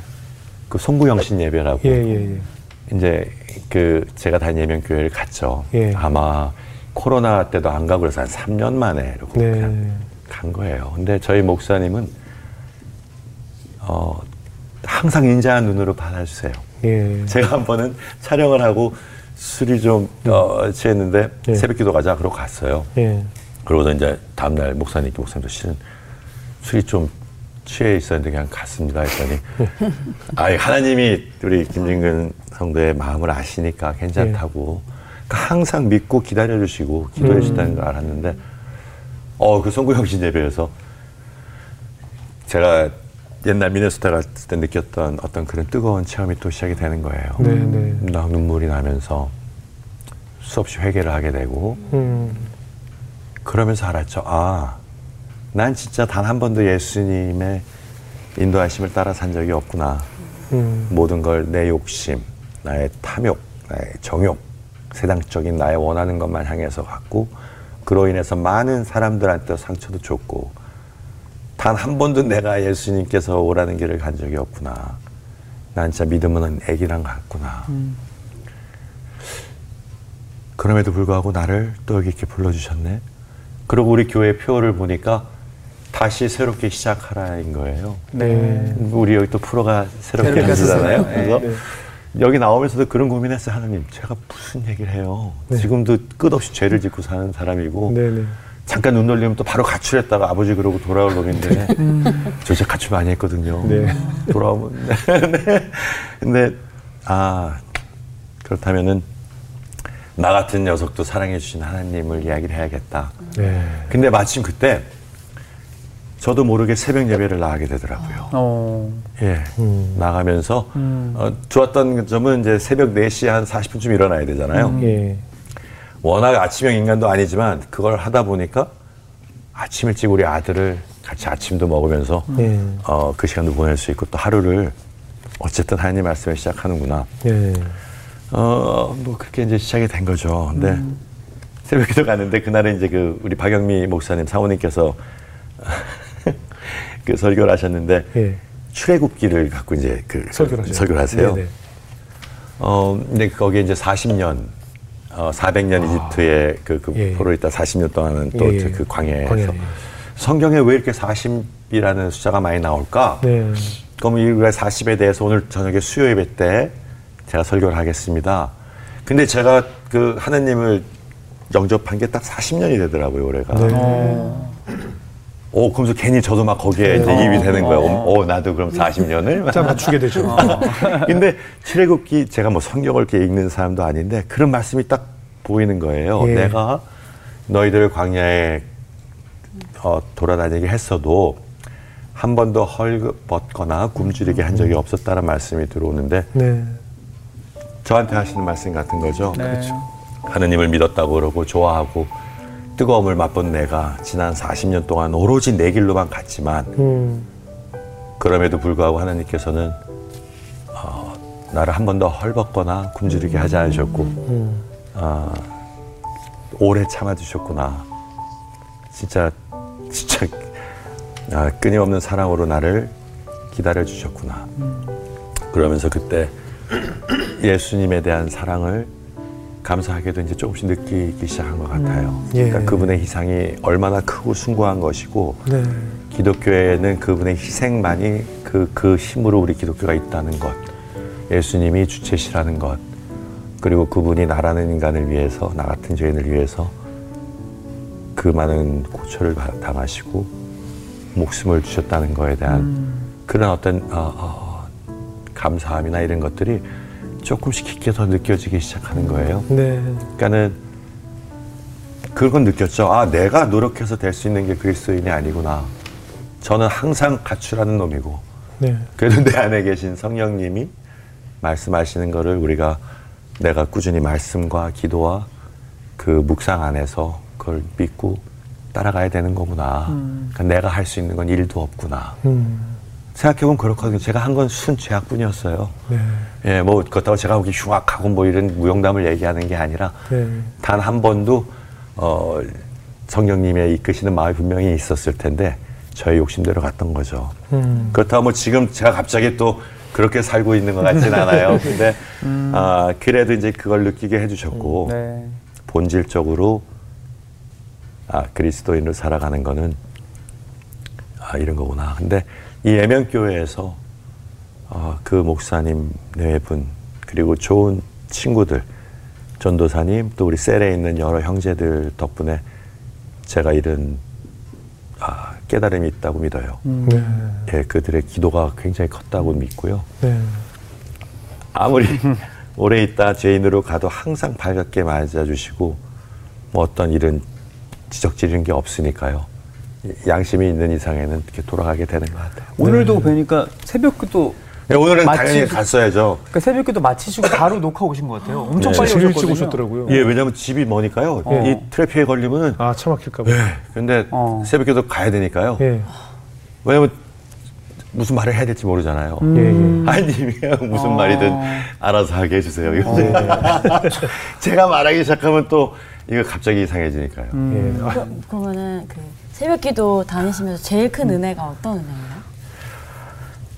그 송구영신 예배라고 예, 예, 예. 이제 그 제가 다니는 예명 교회를 갔죠. 예. 아마 코로나 때도 안 가고 그래서 한 3년 만에 이러고 네. 그냥 간 거예요. 근데 저희 목사님은 어 항상 인자한 눈으로 받아주세요. 예. 제가 한 번은 촬영을 하고 술이 좀 어, 취했는데 예. 새벽기도 가자 그러고 갔어요. 예. 그러고서 이제 다음날 목사님께 목사님도 실은 술이 좀 취해 있었는데 그냥 갔습니다 했더니 아 하나님이 우리 김진근 성도의 마음을 아시니까 괜찮다고 그러니까 항상 믿고 기다려 주시고 기도해 주신다는 걸 알았는데 어 그 성구형신 예배에서 제가 옛날 미네소타 갔을 때 느꼈던 어떤 그런 뜨거운 체험이 또 시작이 되는 거예요. 네, 네. 나 눈물이 나면서 수없이 회개를 하게 되고 음. 그러면서 알았죠. 아, 난 진짜 단 한 번도 예수님의 인도하심을 따라 산 적이 없구나. 음. 모든 걸 내 욕심, 나의 탐욕, 나의 정욕, 세상적인 나의 원하는 것만 향해서 갔고, 그로 인해서 많은 사람들한테 상처도 줬고, 단 한 번도 내가 예수님께서 오라는 길을 간 적이 없구나. 난 진짜 믿음은 애기랑 같구나. 그럼에도 불구하고 나를 또 여기 이렇게 불러주셨네. 그리고 우리 교회 표를 보니까 다시 새롭게 시작하라인 거예요. 네. 우리 여기 또 프로가 새롭게. 쓰잖아요. 그래서 네. 여기 나오면서도 그런 고민했어요. 하나님, 제가 무슨 얘기를 해요. 네. 지금도 끝없이 죄를 짓고 사는 사람이고 네네. 잠깐 눈 돌리면 또 바로 가출했다가 아버지 그러고 돌아올 놈인데 저 진짜 가출 많이 했거든요. 네. 돌아오면 네. 근데 아 그렇다면은 나 같은 녀석도 사랑해 주신 하나님을 이야기를 해야겠다. 네. 근데 마침 그때 저도 모르게 새벽 예배를 나가게 되더라고요. 어. 예. 음. 나가면서 어, 좋았던 점은 이제 새벽 4시 한 40분쯤 일어나야 되잖아요. 예. 워낙 아침형 인간도 아니지만 그걸 하다 보니까 아침 일찍 우리 아들을 같이 아침도 먹으면서 예. 어, 그 시간도 보낼 수 있고 또 하루를 어쨌든 하나님 말씀을 시작하는구나. 예. 어, 뭐 그렇게 이제 시작이 된 거죠. 근데 새벽에도 갔는데 그날은 이제 그 우리 박영미 목사님 사모님께서 그 설교를 하셨는데 예. 출애굽기를 갖고 이제 그 설교를 하세요. 설교를 하세요. 네네. 어, 근데 거기에 이제 40년, 어, 400년 이집트의 그, 그 아. 예. 포로 있다 40년 동안은 또 예, 예. 그 광야에서 광야에. 성경에 왜 이렇게 40이라는 숫자가 많이 나올까? 네. 그럼 이 40에 대해서 오늘 저녁에 수요 예배 때 제가 설교를 하겠습니다. 근데 제가 그 하나님을 영접한 게 딱 40년이 되더라고요, 올해가. 네. 오, 그러면서 괜히 저도 막 거기에 이제 이입이 되는 거예요. 오, 나도 그럼 40년을? 자 맞추게 되죠. 근데 출애굽기 제가 뭐 성경을 이렇게 읽는 사람도 아닌데 그런 말씀이 딱 보이는 거예요. 예. 내가 너희들을 광야에 어, 돌아다니게 했어도 한 번도 헐벗거나 굶주리게 한 적이 없었다는 말씀이 들어오는데 네. 저한테 하시는 말씀 같은 거죠. 네. 하느님을 믿었다고 그러고 좋아하고 뜨거움을 맛본 내가 지난 40년 동안 오로지 내 길로만 갔지만 음. 그럼에도 불구하고 하나님께서는 어, 나를 한 번도 헐벗거나 굶주리게 하지 않으셨고 음. 아, 오래 참아주셨구나. 진짜 진짜 아, 끊임없는 사랑으로 나를 기다려 주셨구나. 그러면서 그때 예수님에 대한 사랑을 감사하게도 이제 조금씩 느끼기 시작한 것 같아요. 예. 그러니까 그분의 희생이 얼마나 크고 숭고한 것이고 네. 기독교에는 그분의 희생만이 그, 그 힘으로 우리 기독교가 있다는 것. 예수님이 주체시라는 것. 그리고 그분이 나라는 인간을 위해서, 나 같은 죄인을 위해서 그 많은 고초를 바- 당하시고 목숨을 주셨다는 거에 대한 그런 어떤 어, 어, 감사함이나 이런 것들이 조금씩 깊게 더 느껴지기 시작하는 거예요. 네. 그러니까는 그건 느꼈죠. 아, 내가 노력해서 될 수 있는 게 그리스도인이 아니구나. 저는 항상 가출하는 놈이고. 네. 그래도 내 안에 계신 성령님이 말씀하시는 거를 우리가 내가 꾸준히 말씀과 기도와 그 묵상 안에서 그걸 믿고 따라가야 되는 거구나. 그러니까 내가 할 수 있는 건 일도 없구나. 음. 생각해보면 그렇거든요. 제가 한 건 순 죄악뿐이었어요. 네. 예, 뭐 그렇다고 제가 거기 흉악하고 뭐 이런 무용담을 얘기하는 게 아니라 네. 단한 번도 어, 성령님의 이끄시는 마음이 분명히 있었을 텐데 저의 욕심대로 갔던 거죠. 음. 그렇다고 뭐 지금 제가 갑자기 또 그렇게 살고 있는 것 같진 않아요. 근데 아, 그래도 이제 그걸 느끼게 해주셨고 네. 본질적으로 아, 그리스도인으로 살아가는 거는 아, 이런 거구나. 근데 이 예명교회에서 어, 그 목사님 네 분 그리고 좋은 친구들 전도사님 또 우리 셀에 있는 여러 형제들 덕분에 제가 이런 아, 깨달음이 있다고 믿어요. 네. 예, 그들의 기도가 굉장히 컸다고 믿고요. 네. 아무리 오래 있다 죄인으로 가도 항상 밝게 맞아주시고 뭐 어떤 이런 지적질이는 게 없으니까요. 양심이 있는 이상에는 이렇게 돌아가게 되는 것 같아요. 오늘도 뵈니까 새벽기도 네, 오늘은 마치- 당연히 갔어야죠. 그러니까 새벽기도 마치시고 바로 녹화 오신 것 같아요. 엄청 네. 빨리. 일찍 오셨더라고요. 예, 왜냐면 집이 머니까요. 어. 이 트래픽에 걸리면은 아, 차 막힐까 봐. 근데 어. 새벽에도 가야 되니까요. 예. 왜냐면 무슨 말을 해야 될지 모르잖아요. 예, 예. 하나님이요 무슨 어. 말이든 알아서 하게 해주세요. 이거 제가 말하기 시작하면 또 이거 갑자기 이상해지니까요. 음. 예. 아, 그러- 그러면은 그 새벽기도 다니시면서 제일 큰 은혜가 어떤 은혜예요?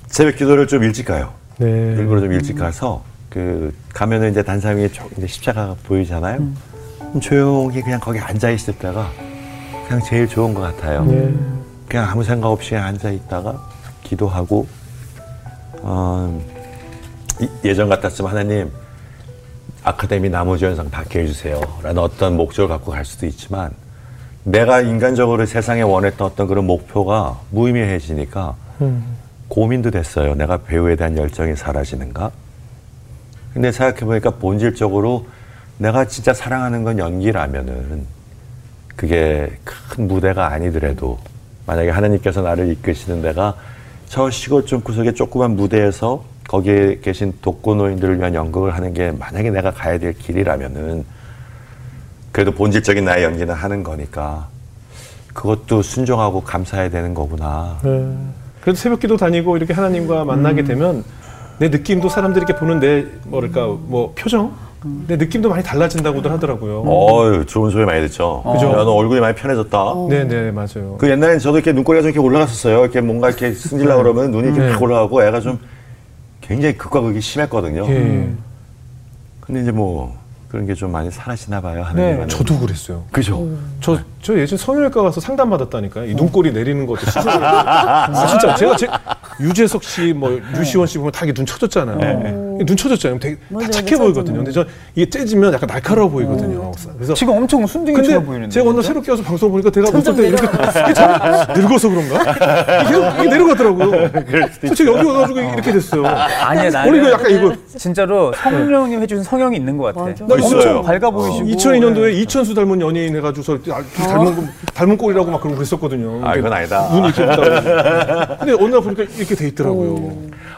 새벽 기도를 좀 일찍 가요. 네. 일부러 좀 일찍 가서 그 가면은 이제 단상 위에 조- 이제 십자가가 보이잖아요. 그럼 조용히 그냥 거기 앉아 있을 때가 그냥 제일 좋은 것 같아요. 네. 그냥 아무 생각 없이 앉아 있다가 기도하고 어, 이- 예전 같았으면 하나님 아카데미 나무주연상 받게 해주세요. 라는 어떤 목적을 갖고 갈 수도 있지만 내가 인간적으로 세상에 원했던 어떤 그런 목표가 무의미해지니까 음. 고민도 됐어요. 내가 배우에 대한 열정이 사라지는가? 근데 생각해보니까 본질적으로 내가 진짜 사랑하는 건 연기라면은 그게 큰 무대가 아니더라도 만약에 하나님께서 나를 이끄시는 데가 저 시골 좀 구석의 조그만 무대에서 거기에 계신 독거노인들을 위한 연극을 하는 게 만약에 내가 가야 될 길이라면은 그래도 본질적인 나의 연기는 하는 거니까 그것도 순종하고 감사해야 되는 거구나. 네. 그래도 새벽기도 다니고 이렇게 하나님과 만나게 음. 되면 내 느낌도 사람들이 이렇게 보는 내 뭐랄까 뭐 표정, 내 느낌도 많이 달라진다고들 하더라고요. 어유 좋은 소리 많이 듣죠. 그죠? 야, 너 얼굴이 많이 편해졌다. 네, 네, 맞아요. 그 옛날엔 저도 이렇게 눈꼬리가 좀 이렇게 올라갔었어요. 이렇게 뭔가 이렇게 승질나 그러면 눈이 이렇게 네. 팍 올라가고 애가 좀 굉장히 극과 극이 심했거든요. 예. 근데 이제 뭐 그런 게 좀 많이 사라지나 봐요. 네, 하나님은. 저도 그랬어요. 그죠. 저, 저 예전 성형외과 가서 상담 받았다니까요. 이 눈꼬리 내리는 것도 시술. 아, 진짜 제가 제, 유재석 씨, 뭐 류시원 씨 보면 다 이게 눈 쳐졌잖아요. 눈 쳐졌잖아요. 되게 다 착해. 보이거든요. 근데 저 이게 째지면 약간 날카로워 보이거든요. 그래서 지금 엄청 순둥이처럼 보이는데. 제가 오늘 새롭게 와서 방송 보니까 제가 웃을 때 이렇게 이게 참 늙어서 그런가? 이게 계속 이게 내려가더라고요. 솔직히 여기 와가지고 이렇게 됐어요. 아니야, 오늘 나는 이거 약간 이거 진짜로 성령님 해주신 성형이 있는 것 같아. 맞아. 너 엄청. 밝아 보이시고. 2002년도에 이천수 닮은 연예인 해가지고서 아, 닮은 거- 닮은 꼴이라고 막 그러고 그랬었거든요. 아, 이건 아니다. 눈이 이렇게. 근데 어느 날 보니까 이렇게 돼 있더라고요.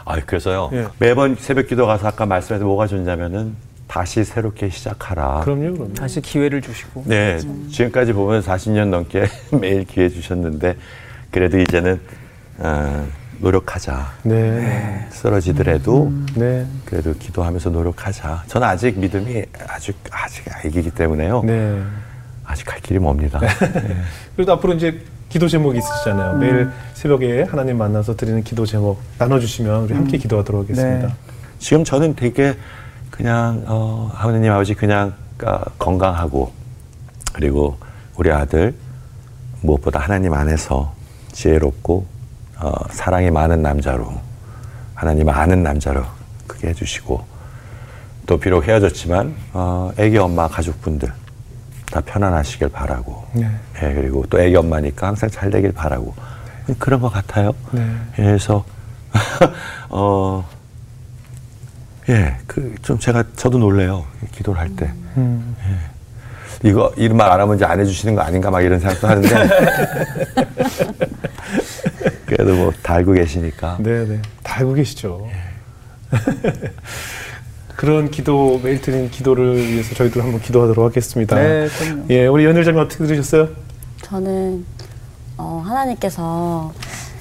아, 그래서요. 예. 매번 새벽 기도 가서 아까 말씀해서 뭐가 좋냐면은 다시 새롭게 시작하라. 그럼요, 그럼요. 다시 기회를 주시고. 네, 지금까지 보면 40년 넘게 매일 기회 주셨는데 그래도 이제는 어, 노력하자. 네, 쓰러지더라도 네, 그래도 기도하면서 노력하자. 저는 아직 믿음이 아주 아직 아기이기 때문에요. 네. 아직 갈 길이 멉니다. 그래도 앞으로 이제 기도 제목이 있으시잖아요. 매일 새벽에 하나님 만나서 드리는 기도 제목 나눠주시면 우리 함께 기도하도록 하겠습니다. 네. 지금 저는 되게 그냥 어, 하느님 아버지 그냥 아, 건강하고 그리고 우리 아들 무엇보다 하나님 안에서 지혜롭고 어, 사랑이 많은 남자로 하나님 아는 남자로 크게 해주시고 또 비록 헤어졌지만 어, 애기 엄마 가족분들 다 편안하시길 바라고 네. 예, 그리고 또 애기 엄마니까 항상 잘 되길 바라고 그런 것 같아요. 네. 그래서 어 예, 그 좀 제가 저도 놀래요. 기도를 할 때. 음. 예. 이거 이런 말 안 하면 이제 안 해주시는 거 아닌가 막 이런 생각도 하는데 그래도 뭐 다 알고 계시니까 네네. 다 알고 계시죠. 그런 기도, 매일 드리는 기도를 위해서 저희도 한번 기도하도록 하겠습니다. 네, 그럼요. 예, 우리 연일자님 어떻게 들으셨어요? 저는 어, 하나님께서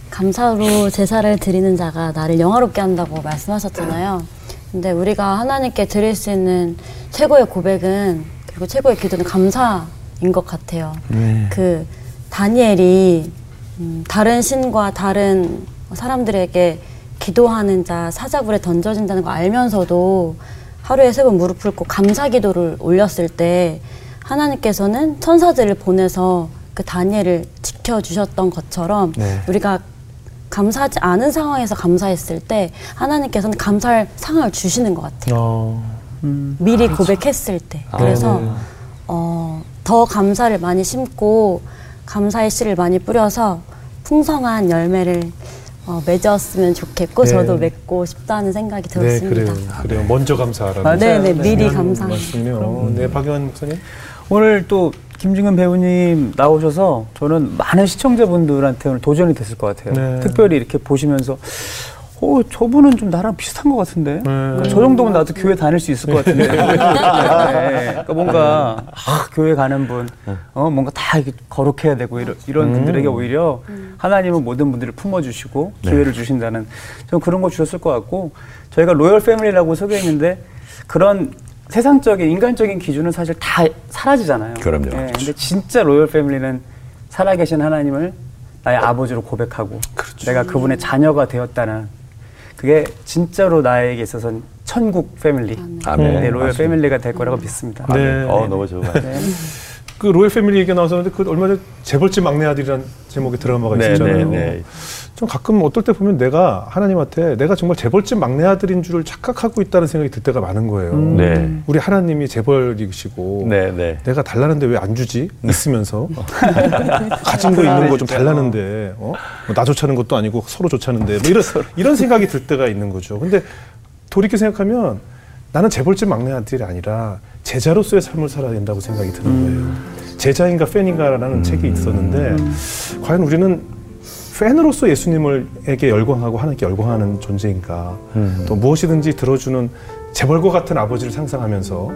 감사로 제사를 드리는 자가 나를 영화롭게 한다고 말씀하셨잖아요. 근데 우리가 하나님께 드릴 수 있는 최고의 고백은 그리고 최고의 기도는 감사인 것 같아요. 그 다니엘이 음, 다른 신과 다른 사람들에게 기도하는 자 사자굴에 던져진다는 거 알면서도 하루에 세 번 무릎 꿇고 감사 기도를 올렸을 때 하나님께서는 천사들을 보내서 그 다니엘을 지켜주셨던 것처럼 네. 우리가 감사하지 않은 상황에서 감사했을 때 하나님께서는 감사할 상황을 주시는 것 같아요. 어, 미리 고백했을 때. 그래서 네네. 어, 더 감사를 많이 심고 감사의 씨를 많이 뿌려서 풍성한 열매를 어, 맺었으면 좋겠고 네. 저도 맺고 싶다는 생각이 네, 들었습니다. 그래요. 그래요. 먼저 감사하라고. 맞아요. 네, 네, 미리 감사. 말씀이요. 네, 박영환 목사님. 오늘 또 김중근 배우님 나오셔서 저는 많은 시청자분들한테 오늘 도전이 됐을 것 같아요. 네. 특별히 이렇게 보시면서 어, 저분은 좀 나랑 비슷한 것 같은데. 그러니까 저 정도면 나도 교회 다닐 수 있을 것 같은데. 네. 그러니까 뭔가 아, 교회 가는 분, 어, 뭔가 다 이렇게 거룩해야 되고 이런, 이런 분들에게 오히려 하나님은 모든 분들을 품어주시고 기회를 주신다는 저는 그런 거 주셨을 것 같고 저희가 로열 패밀리라고 소개했는데 그런 세상적인 인간적인 기준은 사실 다 사라지잖아요. 그럼요. 예, 근데 진짜 로열 패밀리는 살아계신 하나님을 나의 아버지로 고백하고 내가 그분의 자녀가 되었다는 그게 진짜로 나에게 있어서는 천국 패밀리, 아멘. 네, 로열 맞습니다. 패밀리가 될 거라고 믿습니다. 네. 어 너무 좋은 것 같아요. 그 로열 패밀리 얘기가 나왔었는데 그 얼마 전에 재벌집 막내 아들이라는 제목의 드라마가 네, 있었잖아요. 네, 네. 좀 가끔 어떨 때 보면 내가 하나님한테 내가 정말 재벌집 막내 아들인 줄 착각하고 있다는 생각이 들 때가 많은 거예요. 네. 우리 하나님이 재벌이시고 네, 네. 내가 달라는데 왜 안 주지? 있으면서 가진 거 있는 거 좀 달라는데 어? 뭐 나 좋자는 것도 아니고 서로 좋자는데 뭐 이런 이런 생각이 들 때가 있는 거죠. 근데 돌이켜 생각하면 나는 재벌집 막내 아들이 아니라 제자로서의 삶을 살아야 된다고 생각이 드는 거예요. 제자인가 팬인가라는 책이 있었는데 과연 우리는 팬으로서 예수님을에게 열광하고 하나님께 열광하는 존재인가? 또 무엇이든지 들어주는 재벌과 같은 아버지를 상상하면서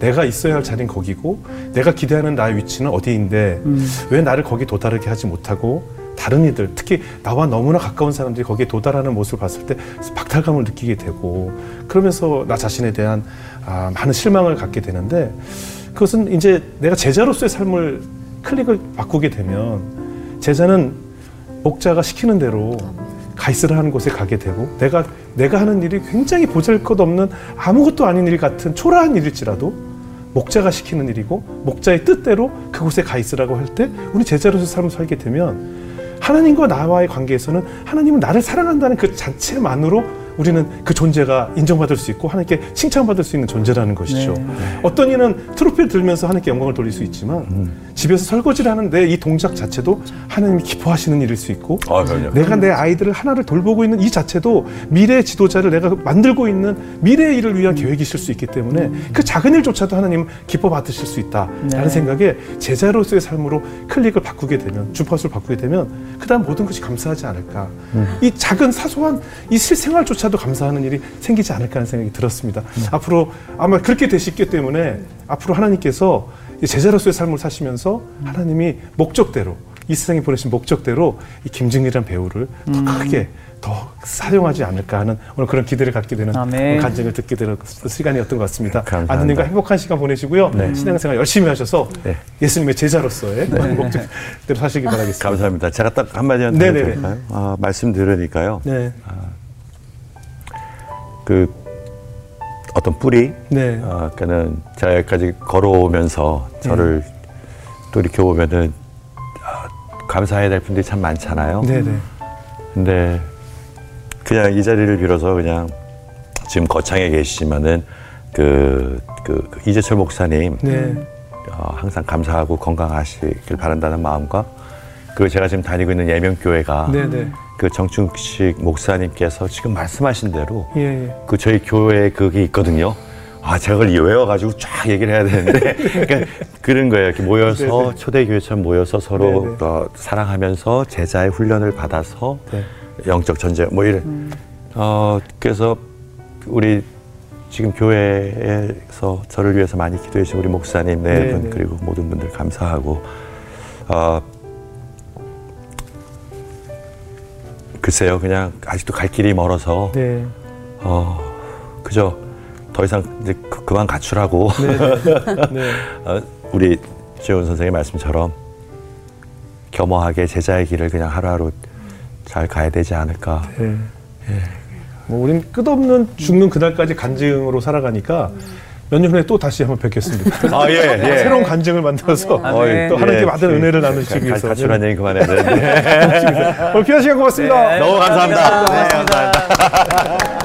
내가 있어야 할 자리는 거기고 내가 기대하는 나의 위치는 어디인데 왜 나를 거기 도달하게 하지 못하고 다른 이들 특히 나와 너무나 가까운 사람들이 거기에 도달하는 모습을 봤을 때 박탈감을 느끼게 되고 그러면서 나 자신에 대한 아, 많은 실망을 갖게 되는데 그것은 이제 내가 제자로서의 삶을 클릭을 바꾸게 되면 제자는 목자가 시키는 대로 가 있으라 하는 곳에 가게 되고 내가 내가 하는 일이 굉장히 보잘것없는 아무것도 아닌 일 같은 초라한 일일지라도 목자가 시키는 일이고 목자의 뜻대로 그곳에 가 있으라고 할 때 우리 제자로서 삶을 살게 되면 하나님과 나와의 관계에서는 하나님은 나를 사랑한다는 그 자체만으로 우리는 그 존재가 인정받을 수 있고 하나님께 칭찬받을 수 있는 존재라는 것이죠. 어떤 이는 트로피를 들면서 하나님께 영광을 돌릴 수 있지만 집에서 설거지를 하는데 이 동작 자체도 하나님이 기뻐하시는 일일 수 있고 아. 내가 내 아이들을 하나를 돌보고 있는 이 자체도 미래의 지도자를 내가 만들고 있는 미래의 일을 위한 계획이실 수 있기 때문에 그 작은 일조차도 하나님 기뻐 받으실 수 있다라는 네. 생각에 제자로서의 삶으로 클릭을 바꾸게 되면 주파수를 바꾸게 되면 그다음 모든 것이 감사하지 않을까. 이 작은 사소한 이 실생활조차도 감사하는 일이 생기지 않을까 하는 생각이 들었습니다. 앞으로 아마 그렇게 되시기 때문에 앞으로 하나님께서 이 제자로서의 삶을 사시면서 하나님이 목적대로 이 세상에 보내신 목적대로 이 김증리란 배우를 더 크게 더 사용하지 않을까 하는 오늘 그런 기대를 갖게 되는 아멘. 오늘 간증을 듣게 되는 시간이었던 것 같습니다. 감사합니다. 아드님과 행복한 시간 보내시고요. 신앙생활 열심히 하셔서 네. 예수님의 제자로서의 목적대로 사시기 바라겠습니다. 감사합니다. 제가 딱더 네네네. 해도 될까요? 아, 말씀 들으니까요. 네, 그 어떤 뿌리, 네, 아, 그러니까는 제가 여기까지 걸어오면서 저를 돌이켜 보면은 아, 감사해야 될 분들이 참 많잖아요. 네, 네, 근데 그냥 이 자리를 빌어서 그냥 지금 거창에 계시지만은 그, 그, 그 이재철 목사님 네, 어, 항상 감사하고 건강하시길 바란다는 마음과 그리고 제가 지금 다니고 있는 예명교회가 네, 네, 그 정충식 목사님께서 지금 말씀하신 대로 예, 예. 그 저희 교회에 그게 있거든요. 아, 제가 그걸 외워가지고 쫙 얘기를 해야 되는데 그러니까 그런 거예요. 이렇게 모여서 네네. 초대교회처럼 모여서 서로 네네. 어, 사랑하면서 제자의 훈련을 받아서 네. 영적 전쟁 뭐 이런. 어 그래서 우리 지금 교회에서 저를 위해서 많이 기도해 주신 우리 목사님 네 네네. 분 그리고 모든 분들 감사하고 어, 글쎄요 그냥 아직도 갈 길이 멀어서 네. 어 그저 더 이상 이제 그, 그만 갖추라고 네. 어, 우리 지원 선생의 말씀처럼 겸허하게 제자의 길을 그냥 하루하루 잘 가야 되지 않을까. 네. 뭐 우린 끝없는 죽는 그날까지 간증으로 살아가니까 몇 년 후에 또 다시 한번 뵙겠습니다. 아, 예, 예. 새로운 간증을 만들어서 아멘. 또 하나님께 예. 받은 은혜를 나누시기 가- 위해서 가출한 얘기 그만해야 되는데. 오늘 귀한 시간 고맙습니다. 네, 너무 감사합니다. 감사합니다. 네, 감사합니다.